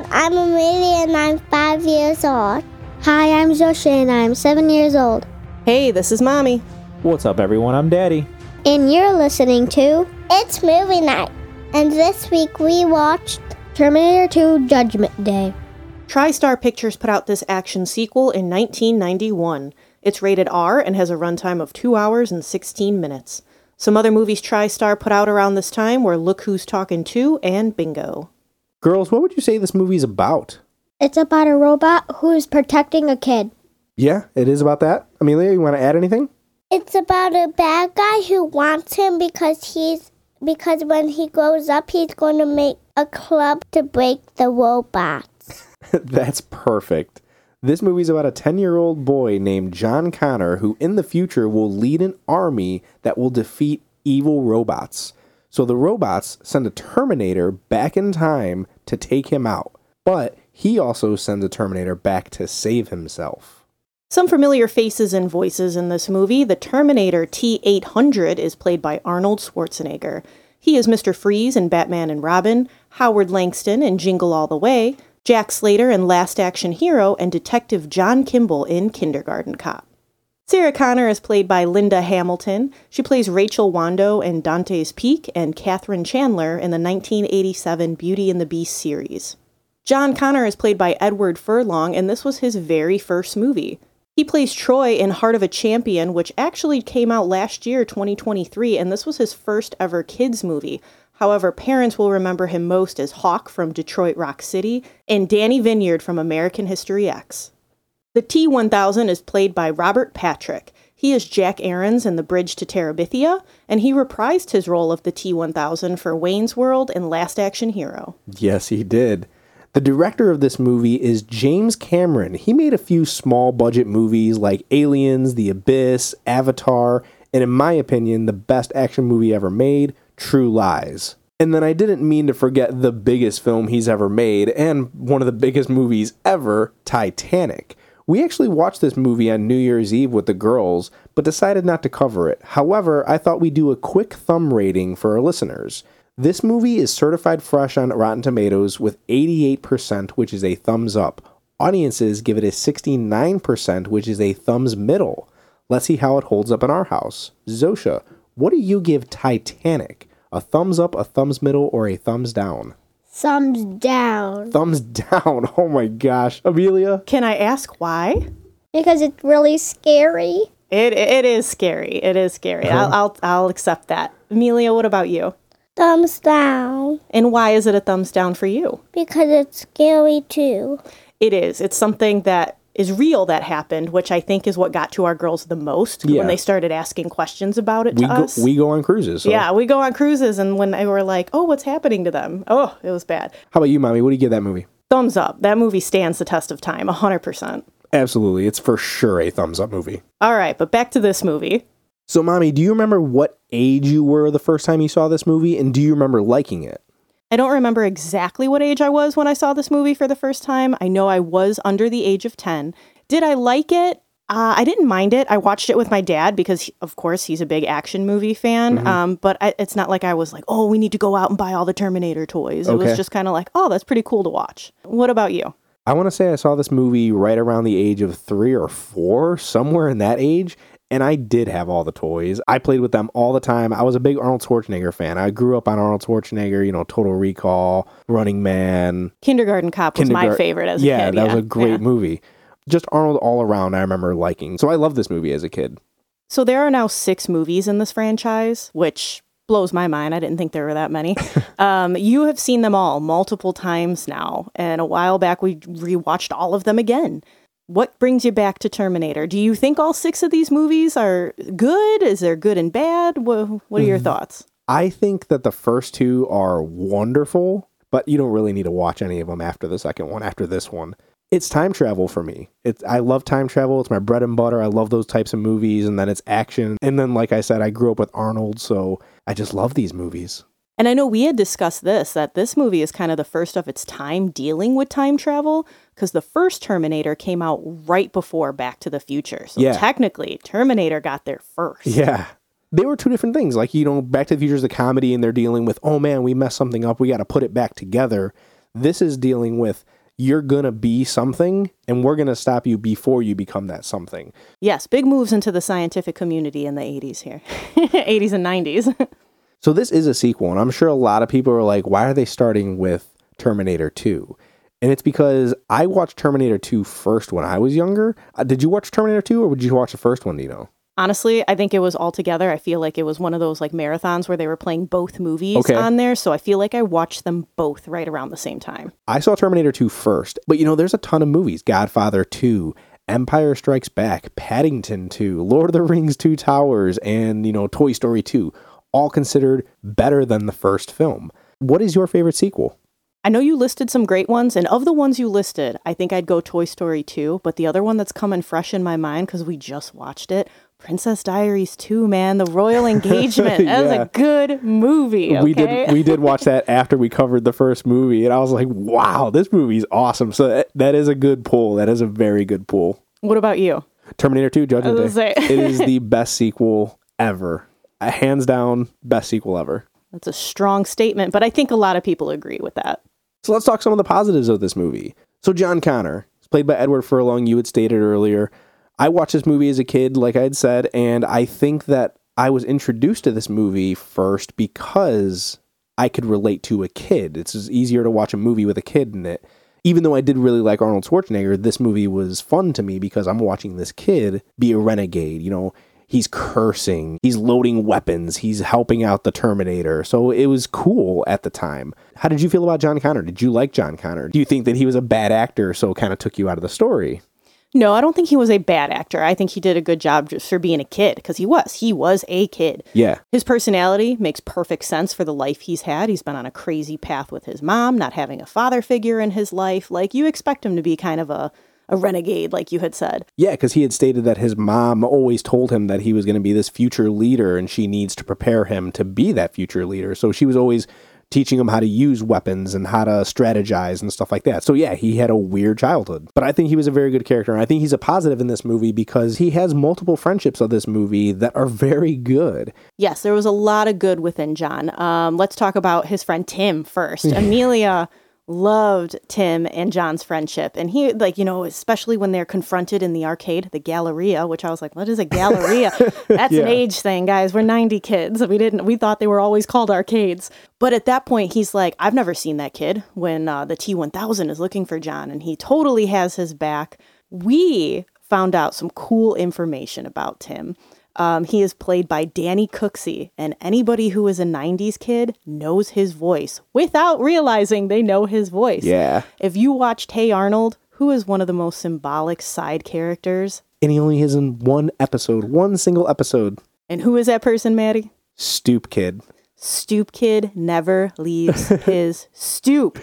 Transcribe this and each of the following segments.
everyone. I'm Amelia and I'm five years old. Hi, I'm Joshe and I'm seven years old. Hey, this is Mommy. What's up, everyone? I'm Daddy. And you're listening to It's movie night. And this week we watched Terminator 2 Judgment Day. TriStar Pictures put out this action sequel in 1991. It's rated R and has a runtime of 2 hours and 16 minutes. Some other movies TriStar put out around this time were Look Who's Talking 2 and Bingo. Girls, what would you say this movie's about? It's about a robot who's protecting a kid. Yeah, it is about that. Amelia, you want to add anything? It's about a bad guy who wants him because he's because when he grows up he's going to make a club to break the robots. That's perfect. This movie's about a 10 year old boy named John Connor who, in the future, will lead an army that will defeat evil robots. So the robots send a Terminator back in time to take him out. But he also sends a Terminator back to save himself. Some familiar faces and voices in this movie. The Terminator T 800 is played by Arnold Schwarzenegger. He is Mr. Freeze in Batman and Robin, Howard Langston in Jingle All the Way, Jack Slater in Last Action Hero, and Detective John Kimball in Kindergarten Cop. Sarah Connor is played by Linda Hamilton. She plays Rachel Wando in Dante's Peak and Katherine Chandler in the 1987 Beauty and the Beast series. John Connor is played by Edward Furlong, and this was his very first movie. He plays Troy in Heart of a Champion, which actually came out last year, 2023, and this was his first ever kids movie. However, parents will remember him most as Hawk from Detroit Rock City and Danny Vinyard from American History X. The T 1000 is played by Robert Patrick. He is Jack Aarons in The Bridge to Terabithia, and he reprised his role of the T 1000 for Wayne's World and Last Action Hero. Yes, he did. The director of this movie is James Cameron. He made a few small budget movies like Aliens, The Abyss, Avatar, and in my opinion, the best action movie ever made, True Lies. And then I didn't mean to forget the biggest film he's ever made and one of the biggest movies ever, Titanic. We actually watched this movie on New Year's Eve with the girls, but decided not to cover it. However, I thought we'd do a quick thumb rating for our listeners. This movie is certified fresh on Rotten Tomatoes with 88%, which is a thumbs up. Audiences give it a 69%, which is a thumbs middle. Let's see how it holds up in our house. Zosha, what do you give Titanic? A thumbs up, a thumbs middle, or a thumbs down? Thumbs down. Thumbs down. Oh my gosh. Amelia? Can I ask why? Because it's really scary. It, it is scary. It is scary. Uh-huh. I'll, I'll, I'll accept that. Amelia, what about you? Thumbs down And why is it a thumbs down for you? because it's scary too. It is. It's something that is real that happened, which I think is what got to our girls the most Yeah. when they started asking questions about it We to go, us. we go on cruises. so- yeah, we go on cruises, and when they were like, "Oh, what's happening to them?" Oh, it was bad. How about you, Mommy? What do you give that movie? Thumbs up. That movie stands the test of time, hundred percent. Absolutely. It's for sure a thumbs up movie. All right, but back to this movie. So, Mommy, do you remember what age you were the first time you saw this movie? And do you remember liking it? I don't remember exactly what age I was when I saw this movie for the first time. I know I was under the age of 10. Did I like it? Uh, I didn't mind it. I watched it with my dad because, he- of course, he's a big action movie fan. Um, but I, it's not like I was like, oh, we need to go out and buy all the Terminator toys. It was just kind of like, oh, that's pretty cool to watch. What about you? I want to say I saw this movie right around the age of three or four, somewhere in that age. And I did have all the toys. I played with them all the time. I was a big Arnold Schwarzenegger fan. I grew up on Arnold Schwarzenegger, you know, Total Recall, Running Man. Kindergarten Cop was my favorite as yeah, a kid. that was a great yeah. movie. Just Arnold all around, I remember liking. So I love this movie as a kid. So there are now six movies in this franchise, which blows my mind. I didn't think there were that many. um, you have seen them all multiple times now, and a while back we rewatched all of them again. What brings you back to Terminator? Do you think all six of these movies are good? Is there good and bad? What, what are your mm-hmm. thoughts? I think that the first two are wonderful, but you don't really need to watch any of them after the second one, after this one. It's time travel for me. It's I love time travel. It's my bread and butter. I love those types of movies and then it's action. And then like I said, I grew up with Arnold, so I just love these movies. And I know we had discussed this that this movie is kind of the first of its time dealing with time travel because the first Terminator came out right before Back to the Future. So Yeah. technically, Terminator got there first. Yeah. They were two different things. Like, you know, Back to the Future is a comedy and they're dealing with, oh man, we messed something up. We got to put it back together. This is dealing with you're going to be something and we're going to stop you before you become that something. Yes, big moves into the scientific community in the 80s here. 80s and 90s. So this is a sequel, and I'm sure a lot of people are like, why are they starting with Terminator 2? And it's because I watched Terminator 2 first when I was younger. Uh, did you watch Terminator 2 or did you watch the first one, do you know? Honestly, I think it was all together. I feel like it was one of those like marathons where they were playing both movies Okay. on there. So I feel like I watched them both right around the same time. I saw Terminator 2 first, but you know, there's a ton of movies Godfather 2, Empire Strikes Back, Paddington 2, Lord of the Rings 2 Towers, and, you know, Toy Story 2, all considered better than the first film. What is your favorite sequel? I know you listed some great ones, and of the ones you listed, I think I'd go Toy Story 2, but the other one that's coming fresh in my mind because we just watched it, Princess Diaries 2, man, the royal engagement. That was a good movie. Okay? We did we did watch that after we covered the first movie, and I was like, "Wow, this movie's awesome!" So that, that is a good pull. That is a very good pull. what about you? Terminator Two: Judgment Day. say. it is the best sequel ever, Uh, hands down, best sequel ever. That's a strong statement, but I think a lot of people agree with that. So let's talk some of the positives of this movie. So John Connor played by Edward Furlong. You had stated earlier. I watched this movie as a kid, like I had said, and I think that I was introduced to this movie first because I could relate to a kid. It's easier to watch a movie with a kid in it. Even though I did really like Arnold Schwarzenegger, this movie was fun to me because I'm watching this kid be a renegade. You know, he's cursing, he's loading weapons, he's helping out the Terminator. So it was cool at the time. How did you feel about John Connor? Did you like John Connor? Do you think that he was a bad actor, so it kind of took you out of the story? No, I don't think he was a bad actor. I think he did a good job just for being a kid because he was. He was a kid. Yeah. His personality makes perfect sense for the life he's had. He's been on a crazy path with his mom, not having a father figure in his life. Like you expect him to be kind of a, a renegade, like you had said. Yeah, because he had stated that his mom always told him that he was going to be this future leader and she needs to prepare him to be that future leader. So she was always teaching him how to use weapons and how to strategize and stuff like that. So yeah, he had a weird childhood. But I think he was a very good character. And I think he's a positive in this movie because he has multiple friendships of this movie that are very good. Yes, there was a lot of good within John. Um, let's talk about his friend Tim first. Amelia loved Tim and John's friendship. And he, like, you know, especially when they're confronted in the arcade, the Galleria, which I was like, what is a Galleria? That's Yeah. an age thing, guys. We're 90 kids. We didn't, we thought they were always called arcades. But at that point, he's like, I've never seen that kid when uh, the T 1000 is looking for John, and he totally has his back. We found out some cool information about Tim. Um, he is played by Danny Cooksey, and anybody who is a 90s kid knows his voice without realizing they know his voice. Yeah. If you watched Hey Arnold, who is one of the most symbolic side characters, And he only is in one episode, one single episode. and who is that person, Maddie? Stoop kid. Stoop Kid never leaves his stoop.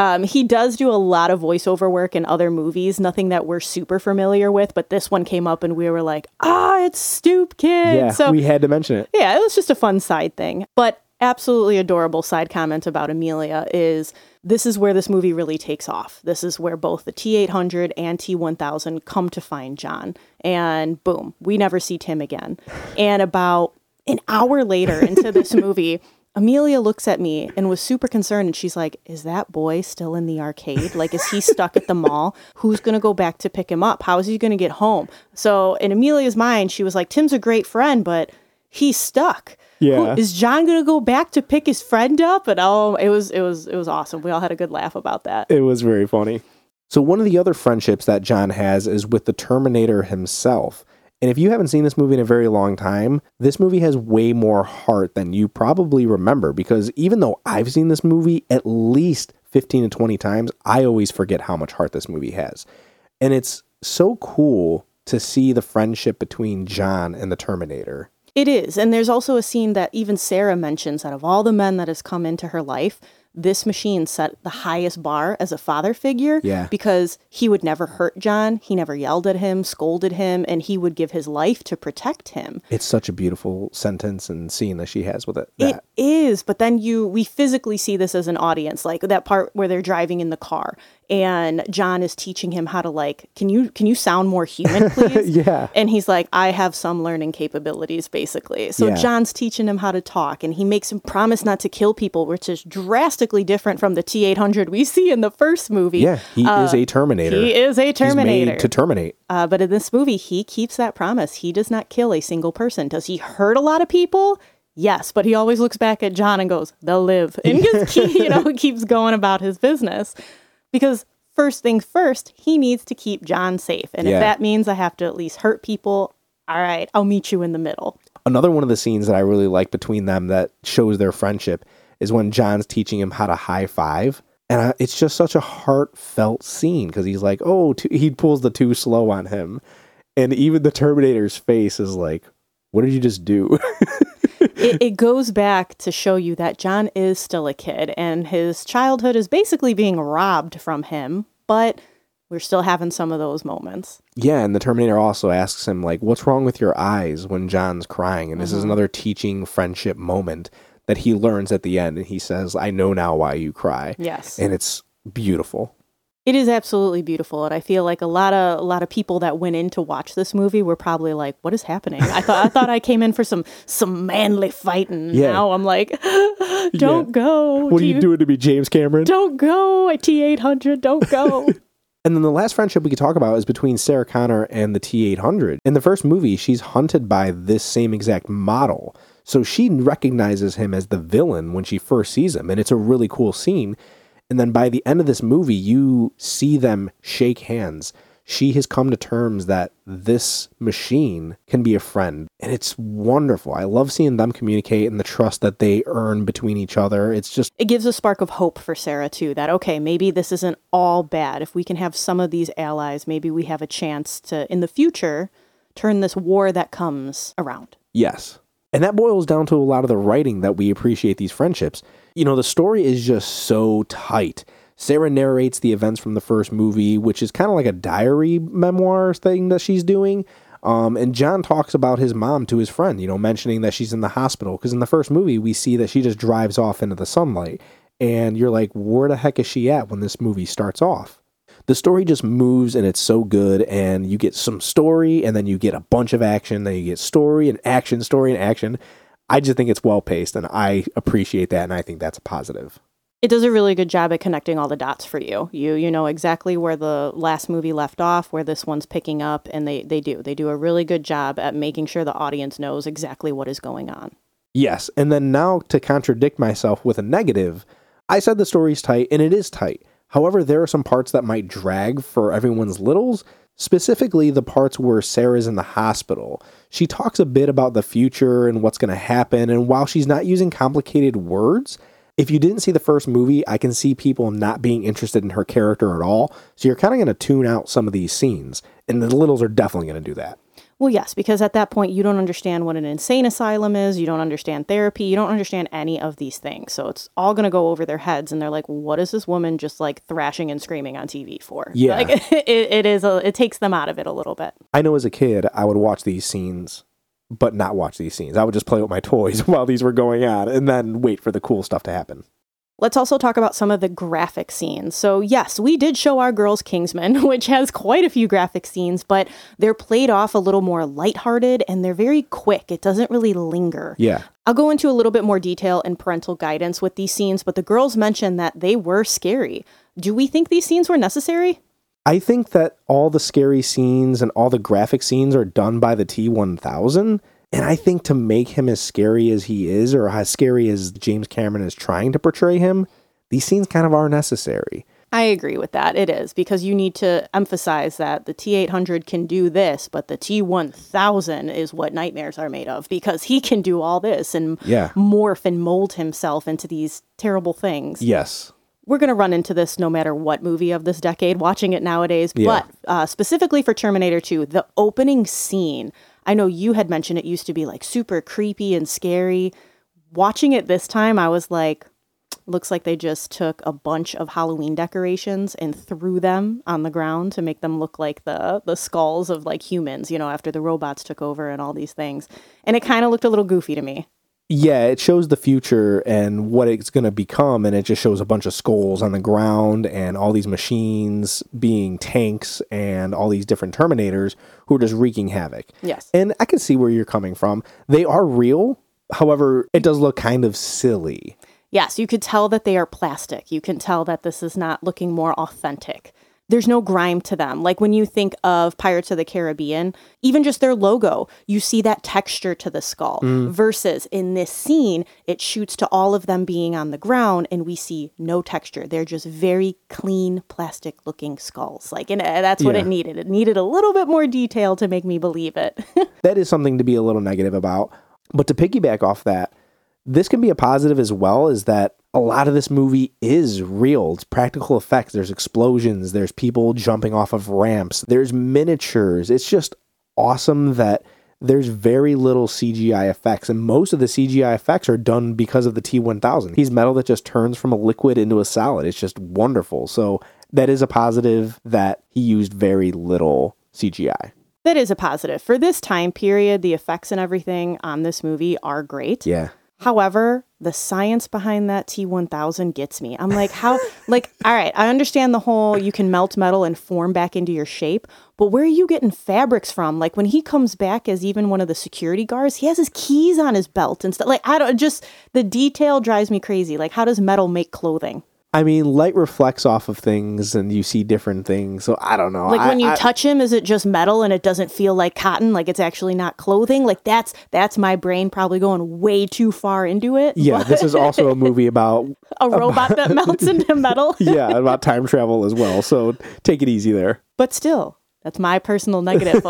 Um, he does do a lot of voiceover work in other movies, nothing that we're super familiar with, but this one came up and we were like, ah, it's Stoop Kid. Yeah, so we had to mention it. yeah, it was just a fun side thing. But absolutely adorable side comment about Amelia is this is where this movie really takes off. This is where both the T 800 and T 1000 come to find John. And boom, we never see Tim again. And about an hour later into this movie, Amelia looks at me and was super concerned and she's like, Is that boy still in the arcade? Like, is he stuck at the mall? Who's going to go back to pick him up? How is he going to get home? So, in Amelia's mind, she was like, Tim's a great friend, but he's stuck. Yeah. Who- is John going to go back to pick his friend up? And oh, it was, it was, it was awesome. We all had a good laugh about that. It was very funny. So one of the other friendships that John has is with the Terminator himself. And if you haven't seen this movie in a very long time, this movie has way more heart than you probably remember because even though I've seen this movie at least 15 to 20 times, I always forget how much heart this movie has. And it's so cool to see the friendship between John and the Terminator. It is. And there's also a scene that even Sarah mentions that of all the men that has come into her life, this machine set the highest bar as a father figure Yeah. because he would never hurt John. He never yelled at him, scolded him, and he would give his life to protect him. It's such a beautiful sentence and scene that she has with it. It That. is, but then you we physically see this as an audience, like that part where they're driving in the car and John is teaching him how to like, can you can you sound more human, please? Yeah. And he's like, I have some learning capabilities, basically. So Yeah. John's teaching him how to talk, and he makes him promise not to kill people, which is drastically different from the T eight hundred we see in the first movie. Yeah, he is a Terminator. Uh, He is a He's Terminator. made to terminate. Uh, but in this movie, he keeps that promise. He does not kill a single person. Does he hurt a lot of people? Yes, but he always looks back at John and goes, "They'll live," and just keep, you know keeps going about his business because first things first, he needs to keep John safe, and Yeah. if that means I have to at least hurt people, all right, I'll meet you in the middle. Another one of the scenes that I really like between them that shows their friendship is when John's teaching him how to high five. And I, it's just such a heartfelt scene because he's like, oh, too, he pulls the too slow on him. And even the Terminator's face is like, what did you just do? it, it goes back to show you that John is still a kid and his childhood is basically being robbed from him, but we're still having some of those moments. yeah. And the Terminator also asks him, like, what's wrong with your eyes when John's crying? And this is mm-hmm. another teaching friendship moment that he learns at the end. And he says, I know now why you cry. Yes. And it's beautiful. It is absolutely beautiful, and I feel like a lot of a lot of people that went in to watch this movie were probably like, "What is happening?" I thought I thought I came in for some some manly fighting. Yeah. Now I'm like, "Don't go! What Do are you doing to be James Cameron? Don't go! T eight hundred, don't go!" And then the last friendship we could talk about is between Sarah Connor and the T 800. In the first movie, she's hunted by this same exact model. So she recognizes him as the villain when she first sees him. And it's a really cool scene. And then by the end of this movie, you see them shake hands. She has come to terms that this machine can be a friend. And it's wonderful. I love seeing them communicate and the trust that they earn between each other. It's just, it gives a spark of hope for Sarah too. That okay, maybe this isn't all bad. If we can have some of these allies, maybe we have a chance to, in the future, turn this war that comes around. Yes. And that boils down to a lot of the writing that we appreciate these friendships. You know, the story is just so tight. Sarah narrates the events from the first movie, which is kind of like a diary memoir thing that she's doing. Um, and John talks about his mom to his friend, you know, mentioning that she's in the hospital. Because in the first movie, we see that she just drives off into the sunlight. And you're like, where the heck is she at when this movie starts off? The story just moves and it's so good and you get some story and then you get a bunch of action then you get story and action story and action i just think it's well paced and i appreciate that and i think that's a positive It does a really good job at connecting all the dots for you. You you know exactly where the last movie left off, where this one's picking up, and they they do. They do a really good job at making sure the audience knows exactly what is going on. yes and then now to contradict myself with a negative i said the story's tight and it is tight however there are some parts that might drag for everyone's littles specifically the parts where sarah's in the hospital she talks a bit about the future and what's going to happen and while she's not using complicated words if you didn't see the first movie, I can see people not being interested in her character at all. So you're kind of going to tune out some of these scenes. And the Littles are definitely going to do that. Well, yes, because at that point you don't understand what an insane asylum is, you don't understand therapy, you don't understand any of these things. So it's all going to go over their heads, and they're like, "What is this woman just like thrashing and screaming on TV for?" Yeah. like it, it is. A, it takes them out of it a little bit. I know as a kid, I would watch these scenes, but not watch these scenes. I would just play with my toys while these were going on and then wait for the cool stuff to happen. Let's also talk about some of the graphic scenes. So, yes, we did show our girls Kingsman, which has quite a few graphic scenes, but they're played off a little more lighthearted and they're very quick. It doesn't really linger. Yeah. I'll go into a little bit more detail and parental guidance with these scenes, but the girls mentioned that they were scary. Do we think these scenes were necessary? I think that all the scary scenes and all the graphic scenes are done by the T1000. And I think to make him as scary as he is, or as scary as James Cameron is trying to portray him, these scenes kind of are necessary. I agree with that. It is because you need to emphasize that the T800 can do this, but the T1000 is what nightmares are made of because he can do all this and Yeah. morph and mold himself into these terrible things. Yes. We're going to run into this no matter what movie of this decade, watching it nowadays. Yeah. But uh, specifically for Terminator 2, the opening scene, I know you had mentioned it used to be like super creepy and scary. Watching it this time, I was like, looks like they just took a bunch of Halloween decorations and threw them on the ground to make them look like the the skulls of like humans, you know, after the robots took over and all these things. And it kind of looked a little goofy to me. Yeah, it shows the future and what it's going to become, and it just shows a bunch of skulls on the ground and all these machines being tanks and all these different Terminators who are just wreaking havoc. Yes. And I can see where you're coming from. They are real. However, it does look kind of silly. Yes, you could tell that they are plastic. You can tell that this is not looking more authentic. There's no grime to them. Like when you think of Pirates of the Caribbean, even just their logo, you see that texture to the skull. Versus in this scene, it shoots to all of them being on the ground and we see no texture. They're just very clean, plastic looking skulls. Like, and uh, that's what Yeah. it needed. It needed a little bit more detail to make me believe it. that is something to be a little negative about. But to piggyback off that, this can be a positive as well, is that a lot of this movie is real. It's practical effects. There's explosions, there's people jumping off of ramps, there's miniatures. It's just awesome that there's very little CGI effects, and most of the CGI effects are done because of the T1000. He's metal that just turns from a liquid into a solid. It's just wonderful. So that is a positive that he used very little CGI. that is a positive. For this time period, the effects and everything on this movie are great. Yeah. However, the science behind that T1000 gets me. I'm like, how, like, all right, I understand the whole you can melt metal and form back into your shape, but where are you getting fabrics from? Like, when he comes back as even one of the security guards, he has his keys on his belt and stuff. Like, I don't, just the detail drives me crazy. Like, how does metal make clothing? I mean, light reflects off of things and you see different things. So I don't know. Like I- when you I- touch him, is it just metal and it doesn't feel like cotton? Like it's actually not clothing? Like that's that's my brain probably going way too far into it. yeah, this is also a movie about a robot that melts into metal. yeah about time travel as well. So take it easy there. But still, that's my personal negative.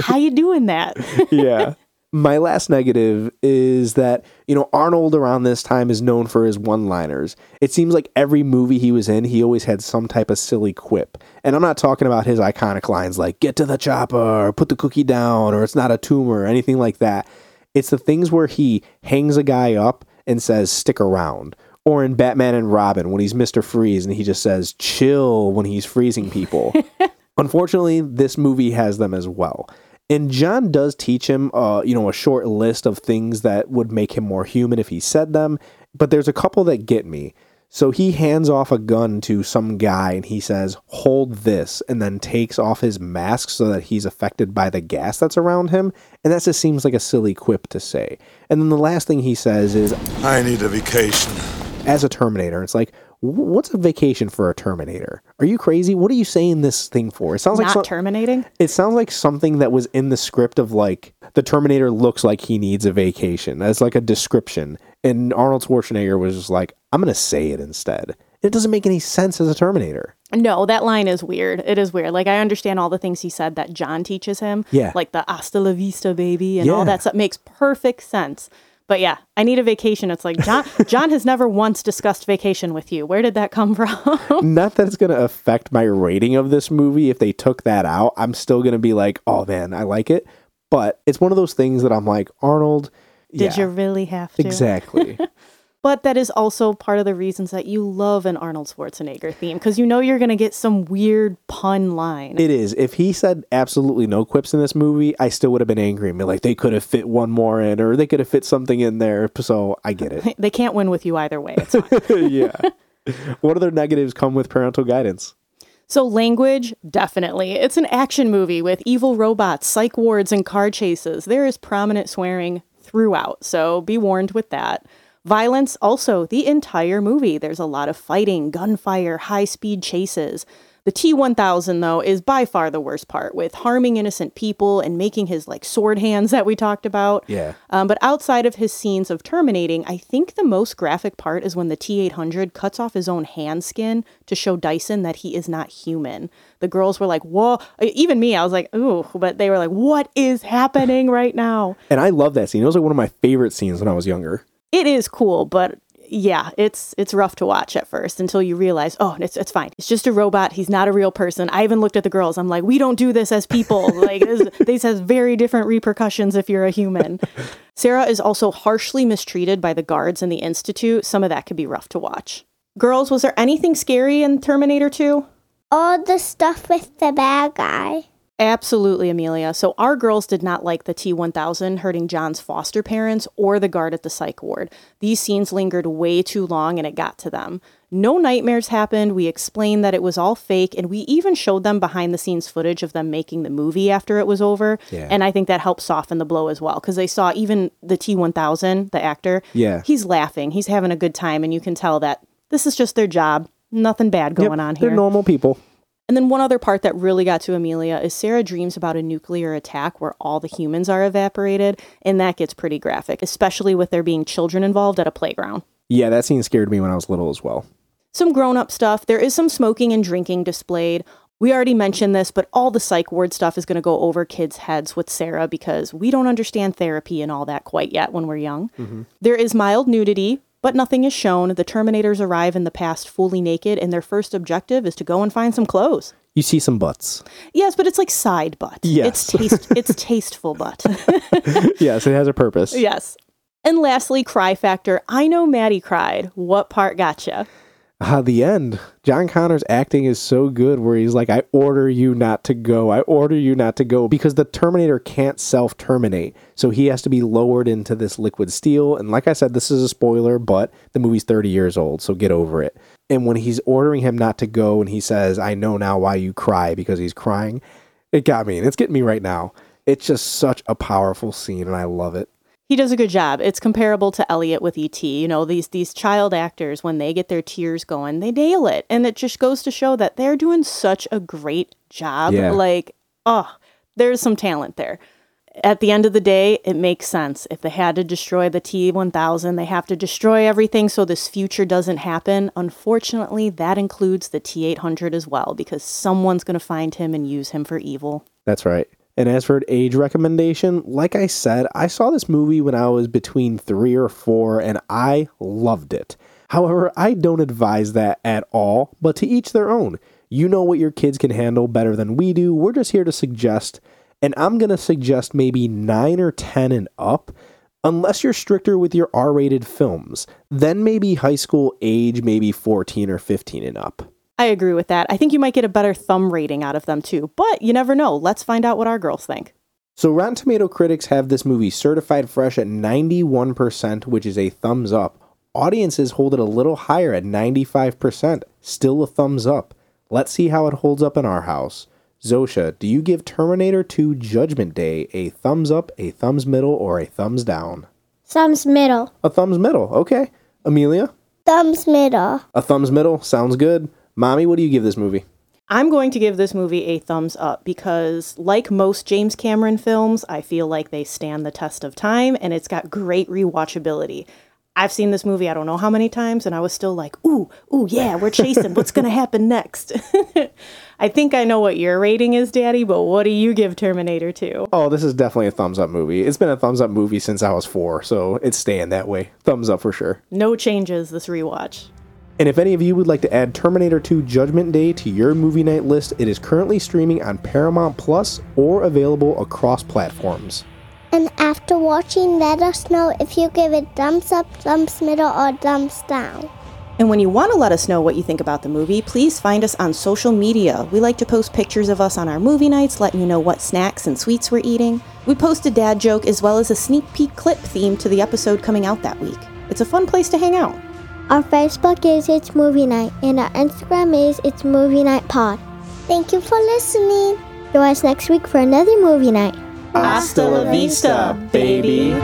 How you doing that? Yeah. My last negative is that, you know, Arnold around this time is known for his one liners. It seems like every movie he was in, he always had some type of silly quip. And I'm not talking about his iconic lines like, get to the chopper, or put the cookie down, or it's not a tumor, or anything like that. It's the things where he hangs a guy up and says, stick around. Or in Batman and Robin, when he's Mr. Freeze and he just says, chill when he's freezing people. Unfortunately, this movie has them as well. And John does teach him, uh, you know, a short list of things that would make him more human if he said them. But there's a couple that get me. So he hands off a gun to some guy and he says, hold this, and then takes off his mask so that he's affected by the gas that's around him. And that just seems like a silly quip to say. And then the last thing he says is, I need a vacation. as a Terminator, it's like, what's a vacation for a Terminator? Are you crazy? What are you saying this thing for? It sounds like Not terminating. it sounds like something that was in the script of like the Terminator looks like he needs a vacation. That's like a description. And Arnold Schwarzenegger was just like, I'm gonna say it instead. It doesn't make any sense as a Terminator. No, that line is weird. It is weird. Like I understand all the things he said that John teaches him. Yeah. Like the hasta la vista baby and all that stuff makes perfect sense. But yeah, I need a vacation. It's like John John has never once discussed vacation with you. Where did that come from? Not that it's gonna affect my rating of this movie if they took that out. I'm still gonna be like, oh man, I like it. But it's one of those things that I'm like, Arnold. Did yeah, you really have to? exactly? But that is also part of the reasons that you love an Arnold Schwarzenegger theme because you know you're going to get some weird pun line. It is. If he said absolutely no quips in this movie, I still would have been angry and be like, they could have fit one more in, or they could have fit something in there. So I get it. they can't win with you either way. It's yeah. What other negatives come with parental guidance? So, language, definitely. It's an action movie with evil robots, psych wards, and car chases. There is prominent swearing throughout, so be warned with that. Violence, also, the entire movie. There's a lot of fighting, gunfire, high speed chases. The T 1000, though, is by far the worst part, with harming innocent people and making his like sword hands that we talked about. Yeah. Um, but outside of his scenes of terminating, I think the most graphic part is when the T 800 cuts off his own hand skin to show Dyson that he is not human. The girls were like, whoa. Even me, I was like, ooh, but they were like, what is happening right now? And I love that scene. It was like one of my favorite scenes when I was younger. It is cool, but yeah, it's it's rough to watch at first until you realize, oh, it's it's fine. It's just a robot. He's not a real person. I even looked at the girls. I'm like, we don't do this as people. like this, this has very different repercussions if you're a human. Sarah is also harshly mistreated by the guards in the institute. Some of that could be rough to watch. Girls, was there anything scary in Terminator 2? All the stuff with the bad guy. Absolutely, Amelia. So, our girls did not like the T 1000 hurting John's foster parents or the guard at the psych ward. These scenes lingered way too long and it got to them. No nightmares happened. We explained that it was all fake, and we even showed them behind the scenes footage of them making the movie after it was over. Yeah. And I think that helped soften the blow as well because they saw even the T 1000, the actor, Yeah. he's laughing, he's having a good time, and you can tell that this is just their job. Nothing bad going Yep, on here. They're normal people. And then one other part that really got to Amelia is Sarah dreams about a nuclear attack where all the humans are evaporated, and that gets pretty graphic, especially with there being children involved at a playground. Yeah, that scene scared me when I was little as well. Some grown up stuff. There is some smoking and drinking displayed. We already mentioned this, but all the psych ward stuff is going to go over kids' heads with Sarah because we don't understand therapy and all that quite yet when we're young. Mm-hmm. There is mild nudity, but nothing is shown. The Terminators arrive in the past fully naked, and their first objective is to go and find some clothes. You see some butts. Yes, but it's like side butt. Yes. It's taste it's tasteful butt. yes, it has a purpose. yes. And lastly, cry factor. I know Maddie cried. What part gotcha? Ah, the end. John Connor's acting is so good where he's like, I order you not to go. I order you not to go because the Terminator can't self terminate. So he has to be lowered into this liquid steel. And like I said, this is a spoiler, but the movie's 30 years old, so get over it. And when he's ordering him not to go and he says, I know now why you cry because he's crying, it got me. And it's getting me right now. It's just such a powerful scene and I love it. He does a good job. It's comparable to Elliott with ET. You know, these these child actors when they get their tears going, they nail it. And it just goes to show that they're doing such a great job. Yeah. Like, oh, there's some talent there. At the end of the day, it makes sense. If they had to destroy the T 1000, they have to destroy everything so this future doesn't happen. Unfortunately, that includes the T 800 as well, because someone's going to find him and use him for evil. That's right. And as for an age recommendation, like I said, I saw this movie when I was between three or four and I loved it. However, I don't advise that at all, but to each their own. You know what your kids can handle better than we do. We're just here to suggest, and I'm going to suggest maybe 9 or 10 and up, unless you're stricter with your R rated films. Then maybe high school age, maybe 14 or 15 and up. I agree with that. I think you might get a better thumb rating out of them too, but you never know. Let's find out what our girls think. So, Rotten Tomato critics have this movie certified fresh at 91%, which is a thumbs up. Audiences hold it a little higher at 95%, still a thumbs up. Let's see how it holds up in our house. Zosha, do you give Terminator 2 Judgment Day a thumbs up, a thumbs middle, or a thumbs down? Thumbs middle. A thumbs middle, okay. Amelia? Thumbs middle. A thumbs middle, sounds good. Mommy, what do you give this movie? I'm going to give this movie a thumbs up because, like most James Cameron films, I feel like they stand the test of time and it's got great rewatchability. I've seen this movie I don't know how many times, and I was still like, ooh, ooh, yeah, we're chasing. What's going to happen next? I think I know what your rating is, Daddy, but what do you give Terminator 2? Oh, this is definitely a thumbs up movie. It's been a thumbs up movie since I was four, so it's staying that way. Thumbs up for sure. No changes this rewatch. And if any of you would like to add Terminator 2 Judgment Day to your movie night list, it is currently streaming on Paramount Plus or available across platforms. And after watching, let us know if you give it thumbs up, thumbs middle, or thumbs down. And when you want to let us know what you think about the movie, please find us on social media. We like to post pictures of us on our movie nights, letting you know what snacks and sweets we're eating. We post a dad joke as well as a sneak peek clip themed to the episode coming out that week. It's a fun place to hang out. Our Facebook is It's Movie Night, and our Instagram is It's Movie Night Pod. Thank you for listening. Join us next week for another movie night. Hasta la vista, baby.